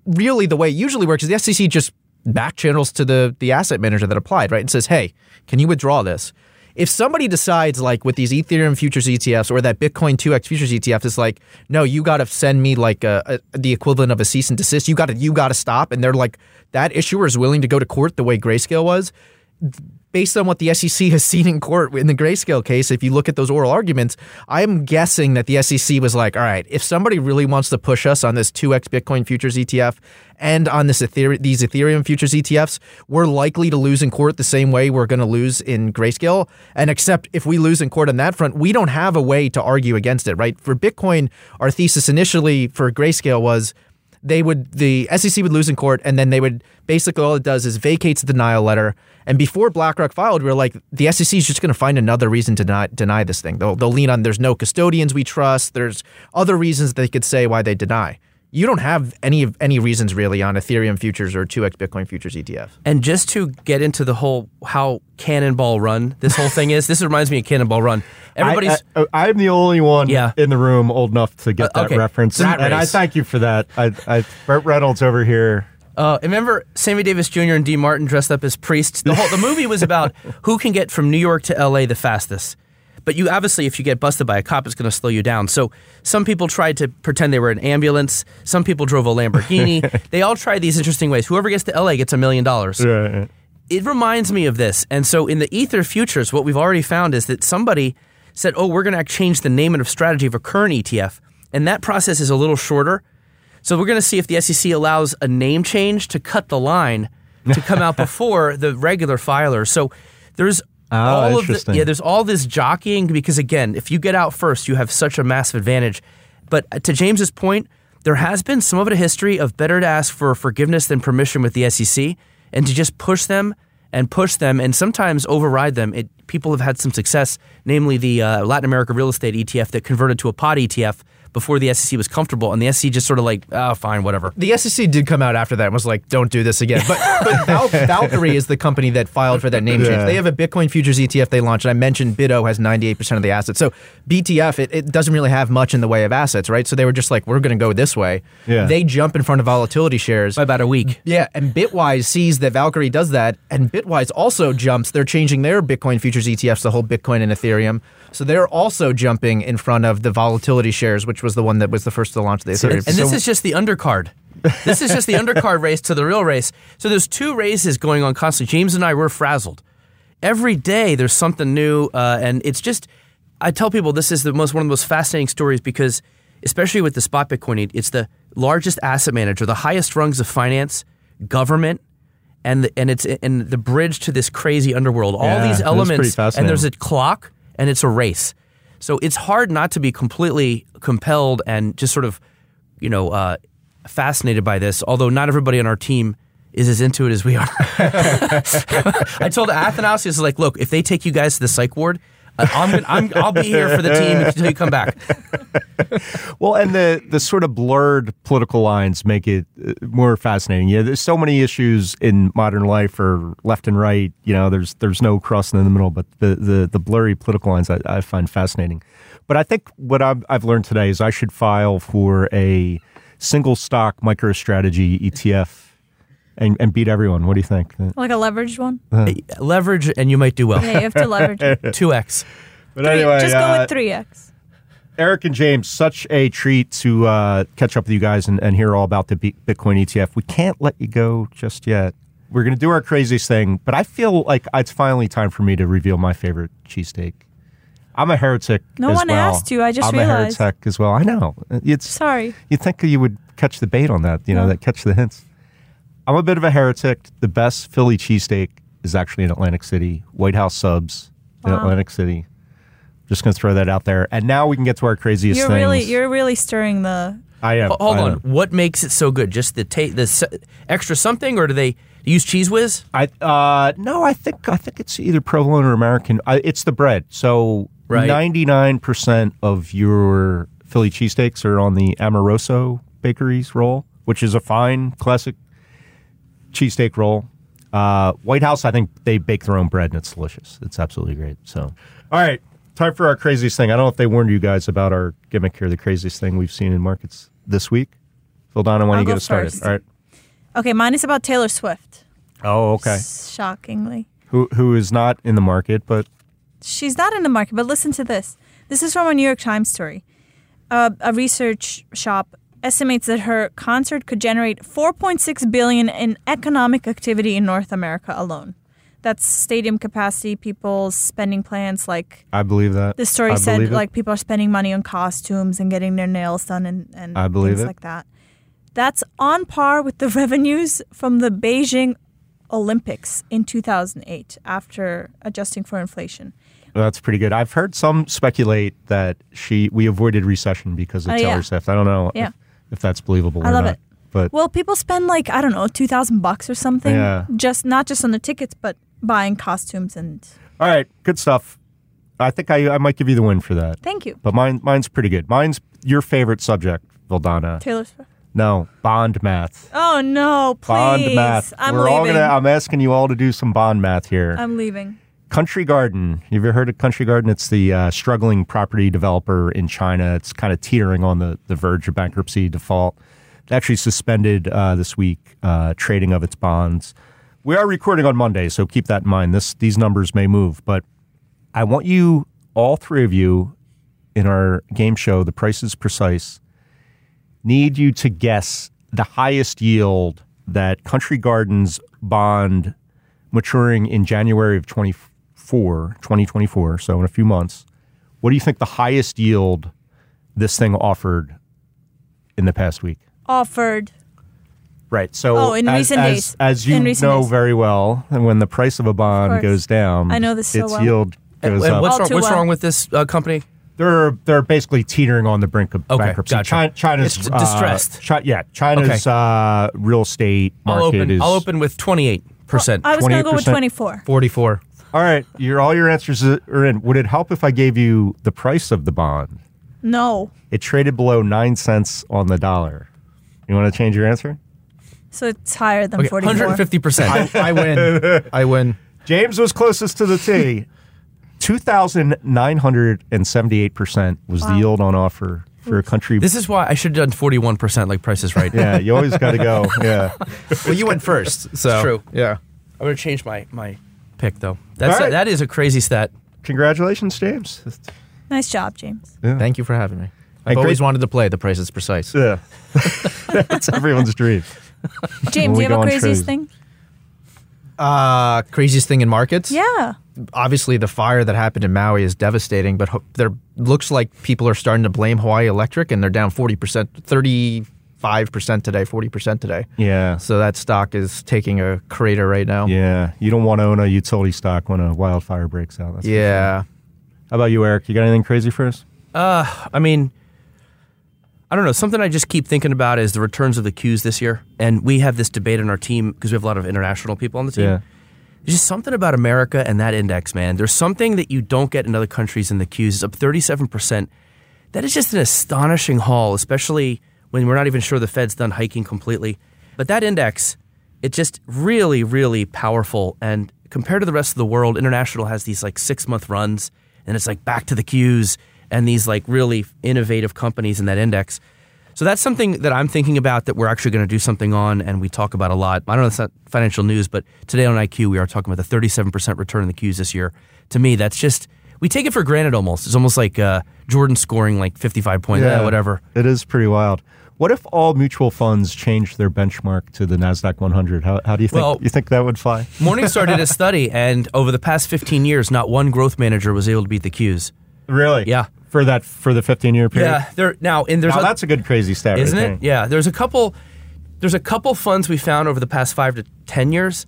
really, the way it usually works is the SEC just back channels to the the asset manager that applied, right, and says, "Hey, can you withdraw this?" If somebody decides, like with these Ethereum futures ETFs or that Bitcoin 2x futures ETF, is like, no, you got to send me like a, a, the equivalent of a cease and desist. You got to you got to stop, and they're like, that issuer is willing to go to court the way Grayscale was based on what the SEC has seen in court in the grayscale case, if you look at those oral arguments, I'm guessing that the SEC was like, all right, if somebody really wants to push us on this 2x Bitcoin futures ETF and on this these Ethereum futures ETFs, we're likely to lose in court the same way we're going to lose in grayscale. And except if we lose in court on that front, we don't have a way to argue against it, right? For Bitcoin, our thesis initially for grayscale was they would the SEC would lose in court, and then they would basically all it does is vacates the denial letter. And before BlackRock filed, we were like, the SEC is just going to find another reason to deny, deny this thing. They'll they'll lean on there's no custodians we trust. There's other reasons they could say why they deny. You don't have any of any reasons really on Ethereum futures or 2x Bitcoin futures ETF. And just to get into the whole how Cannonball Run this whole thing is, this reminds me of Cannonball Run. Everybody's I, I, I'm the only one Yeah. in the room old enough to get Uh, that okay. reference, Rat and I thank you for that. I, I, Burt Reynolds over here. Uh, remember Sammy Davis Jr. and D. Martin dressed up as priests? The whole the movie was about *laughs* who can get from New York to L.A. the fastest. But you obviously, if you get busted by a cop, it's going to slow you down. So some people tried to pretend they were an ambulance. Some people drove a Lamborghini. *laughs* they all tried these interesting ways. Whoever gets to L.A. gets a million dollars. Right. It reminds me of this. And so in the Ether futures, what we've already found is that somebody said, "Oh, we're going to change the name and strategy of a current ETF," and that process is a little shorter. So we're going to see if the SEC allows a name change to cut the line to come out *laughs* before the regular filer. So there's Oh, all of the, yeah, there's all this jockeying because again, if you get out first, you have such a massive advantage. But to James's point, there has been some of a history of better to ask for forgiveness than permission with the SEC and to just push them and push them and sometimes override them. It, people have had some success, namely the uh, Latin America real estate ETF that converted to a pot ETF before the SEC was comfortable, and the SEC just sort of like, oh, fine, whatever. The SEC did come out after that and was like, don't do this again. But, but Val- *laughs* Valkyrie is the company that filed for that name change. Yeah. They have a Bitcoin futures ETF they launched. And I mentioned BitO has 98% of the assets. So BTF, it, it doesn't really have much in the way of assets, right? So they were just like, we're going to go this way. Yeah. They jump in front of volatility shares. By about a week. Yeah, and Bitwise sees that Valkyrie does that, and Bitwise also jumps. They're changing their Bitcoin futures ETFs to hold Bitcoin and Ethereum. So they're also jumping in front of the volatility shares, which was the one that was the first to launch the Ethereum. And this is just the undercard. This is just the undercard *laughs* race to the real race. So there's two races going on constantly. James and I were frazzled. Every day there's something new, uh, and it's just. I tell people this is the most one of the most fascinating stories because, especially with the spot Bitcoin, it's the largest asset manager, the highest rungs of finance, government, and the, and it's and the bridge to this crazy underworld. All Yeah, these elements, and there's a clock, and it's a race. So it's hard not to be completely compelled and just sort of, you know, uh, fascinated by this. Although not everybody on our team is as into it as we are. *laughs* I told Athanasios, like, look, if they take you guys to the psych ward, I'm, gonna, I'm I'll be here for the team *laughs* until you come back. Well, and the the sort of blurred political lines make it uh, more fascinating. Yeah, there's so many issues in modern life, or left and right. You know, there's there's no crossing in the middle, but the the, the blurry political lines I, I find fascinating. But I think what I've, I've learned today is I should file for a single stock MicroStrategy ETF and, and beat everyone. What do you think? Like a leveraged one? Leverage, and you might do well. Yeah, you have to leverage it. *laughs* Two x. But Three- anyway, just go uh, with 3x. Eric and James, such a treat to uh, catch up with you guys and, and hear all about the B- Bitcoin ETF. We can't let you go just yet. We're going to do our craziest thing, but I feel like it's finally time for me to reveal my favorite cheesesteak. I'm a heretic. No as one well. asked you. I just I'm realized. a heretic as well. I know. It's Sorry. You'd think you would catch the bait on that. You know, No. that catch the hints. I'm a bit of a heretic. The best Philly cheesesteak is actually in Atlantic City. White House subs in Wow. Atlantic City. Just going to throw that out there. And now we can get to our craziest You're things. really you're really stirring the I am. Ho- Hold I on. am. What makes it so good? Just the ta- the s- extra something, or do they use Cheez Whiz? I uh no, I think I think it's either provolone or American. I, it's the bread. So ninety nine percent of your Philly cheesesteaks are on the Amoroso Bakeries roll, which is a fine classic cheesesteak roll. Uh, White House, I think they bake their own bread and it's delicious. It's absolutely great. So, all right, time for our craziest thing. I don't know if they warned you guys about our gimmick here, the craziest thing we've seen in markets this week. Vildana, why don't you get us started? All right. Okay, mine is about Taylor Swift. Oh, okay. Shockingly. Who who is not in the market, but She's not in the market, but listen to this. This is from a New York Times story. Uh, a research shop estimates that her concert could generate 4.6 billion in economic activity in North America alone. That's stadium capacity, people's spending plans. Like I believe that. the story I said, like people are spending money on costumes and getting their nails done and, and I believe things it. like that. That's on par with the *laughs* revenues from the Beijing Olympics in 2008 after adjusting for inflation. That's pretty good. I've heard some speculate that she we avoided recession because of Oh, Taylor yeah. Swift. I don't know Yeah. If, that's believable I or love not. it. But Well, people spend like I don't know, two thousand bucks or something. Yeah. Just not just on the tickets, but buying costumes and. all right, good stuff. I think I, I might give you the win for that. Thank you, But mine mine's pretty good. Mine's your favorite subject, Vildana. Taylor Swift. No, bond math. Oh no, please! Bond math. I'm We're all gonna I'm asking you all to do some bond math here. I'm leaving. Country Garden. Have You heard of Country Garden? It's the uh, struggling property developer in China. It's kind of teetering on the, the verge of bankruptcy default. It actually suspended uh, this week uh, trading of its bonds. We are recording on Monday, so keep that in mind. This these numbers may move, but I want you, all three of you, in our game show, The Price is Precise, need you to guess the highest yield that Country Garden's bond maturing in January of 24, 2024, so in a few months. What do you think the highest yield this thing offered in the past week? Offered. Right. So Oh, in as, recent as, days. as you In know days. very well, and when the price of a bond course. goes down, I know this so its well. yield goes and up. what's All wrong, what's well. wrong with this uh, company? They're they're basically teetering on the brink of Okay, bankruptcy. gotcha. China, China's It's uh, distressed. Chi- yeah, China's uh, real estate I'll market open. is. I'll open with twenty eight percent. I was going to go with 24. 44. All right, your all your answers are in. Would it help if I gave you the price of the bond? No. It traded below nine cents on the dollar. You want to change your answer? So it's higher than 44. Hundred and fifty percent. I win. *laughs* I win. James was closest to the T. 2,978% was the Wow. yield on offer for a country. This is why I should have done forty one percent. Like Price is Right. yeah, you always got to go. Yeah. *laughs* Well, you went first. So It's true. Yeah. I'm gonna change my my pick though. That's All right. that is a crazy stat. Congratulations, James. Nice job, James. Thank you for having me. I've And always great- wanted to play The Price is Precise. Yeah. *laughs* That's everyone's dream. *laughs* James, do you have on a craziest trade. thing? Uh, craziest thing in markets? Yeah. Obviously, the fire that happened in Maui is devastating, but ho- there looks like people are starting to blame Hawaii Electric, and they're down 40%, 35% today, 40% today. Yeah. So that stock is taking a crater right now. Yeah. You don't want to own a utility stock when a wildfire breaks out. That's Yeah. sure. How about you, Eric? You got anything crazy for us? Uh, I mean, I don't know. Something I just keep thinking about is the returns of the Qs this year, and we have this debate on our team because we have a lot of international people on the team. Yeah. There's just something about America and that index, man. There's something that you don't get in other countries in the Qs. It's up 37%. That is just an astonishing haul, especially when we're not even sure the Fed's done hiking completely. But that index, it's just really, really powerful. And compared to the rest of the world, international has these like six month runs, and it's like back to the Qs and these like really innovative companies in that index. So that's something that I'm thinking about that we're actually going to do something on, and we talk about a lot. I don't know if it's not financial news, but today on IQ we are talking about the 37% return in the Qs this year. To me, that's just we take it for granted almost. It's almost like uh, Jordan scoring like 55 points, eh, whatever. It is pretty wild. What if all mutual funds changed their benchmark to the Nasdaq 100? How, how do you think? Well- you think that would fly? *laughs* Morningstar did a study, and over the past 15 years, not one growth manager was able to beat the Qs. Really? Yeah. For that for the 15 year period. Yeah, there now and there's Now, a- that's a good crazy stat, isn't there. it? Yeah, there's a couple. There's a couple funds we found over the past five to ten years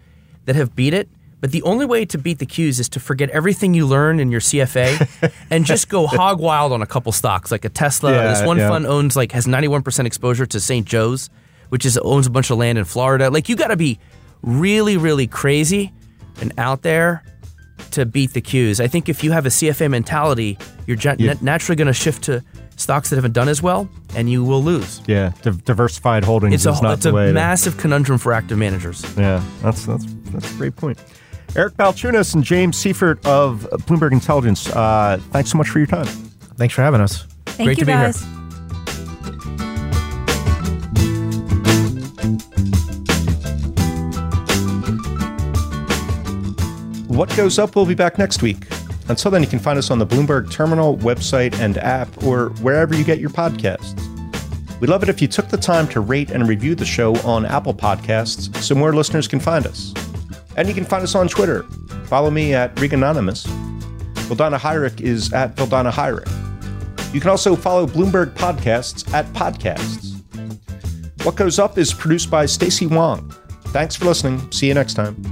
that have beat it. But the only way to beat the Qs is to forget everything you learned in your CFA *laughs* and just go hog wild on a couple stocks, like a Tesla. Yeah, this one yeah. fund owns like has 91% exposure to St. Joe's, which is owns a bunch of land in Florida. Like you got to be really, really crazy and out there to beat the Qs. I think if you have a CFA mentality, you're Yeah. nat- naturally going to shift to stocks that haven't done as well, and you will lose. Yeah, div- diversified holdings It's a, is not it's the a way. to- massive conundrum for active managers. Yeah, that's that's that's a great point. Eric Balchunas and James Seyffart of Bloomberg Intelligence. Uh, thanks so much for your time. Thanks for having us. Thank Great you, to be here. What Goes Up will be back next week. Until then, you can find us on the Bloomberg Terminal website and app or wherever you get your podcasts. We'd love it if you took the time to rate and review the show on Apple Podcasts so more listeners can find us. And you can find us on Twitter. Follow me at Reganonymous. Vildana Hajric is at Vildana Hajric. You can also follow Bloomberg Podcasts at Podcasts. What Goes Up is produced by Stacey Wong. Thanks for listening. See you next time.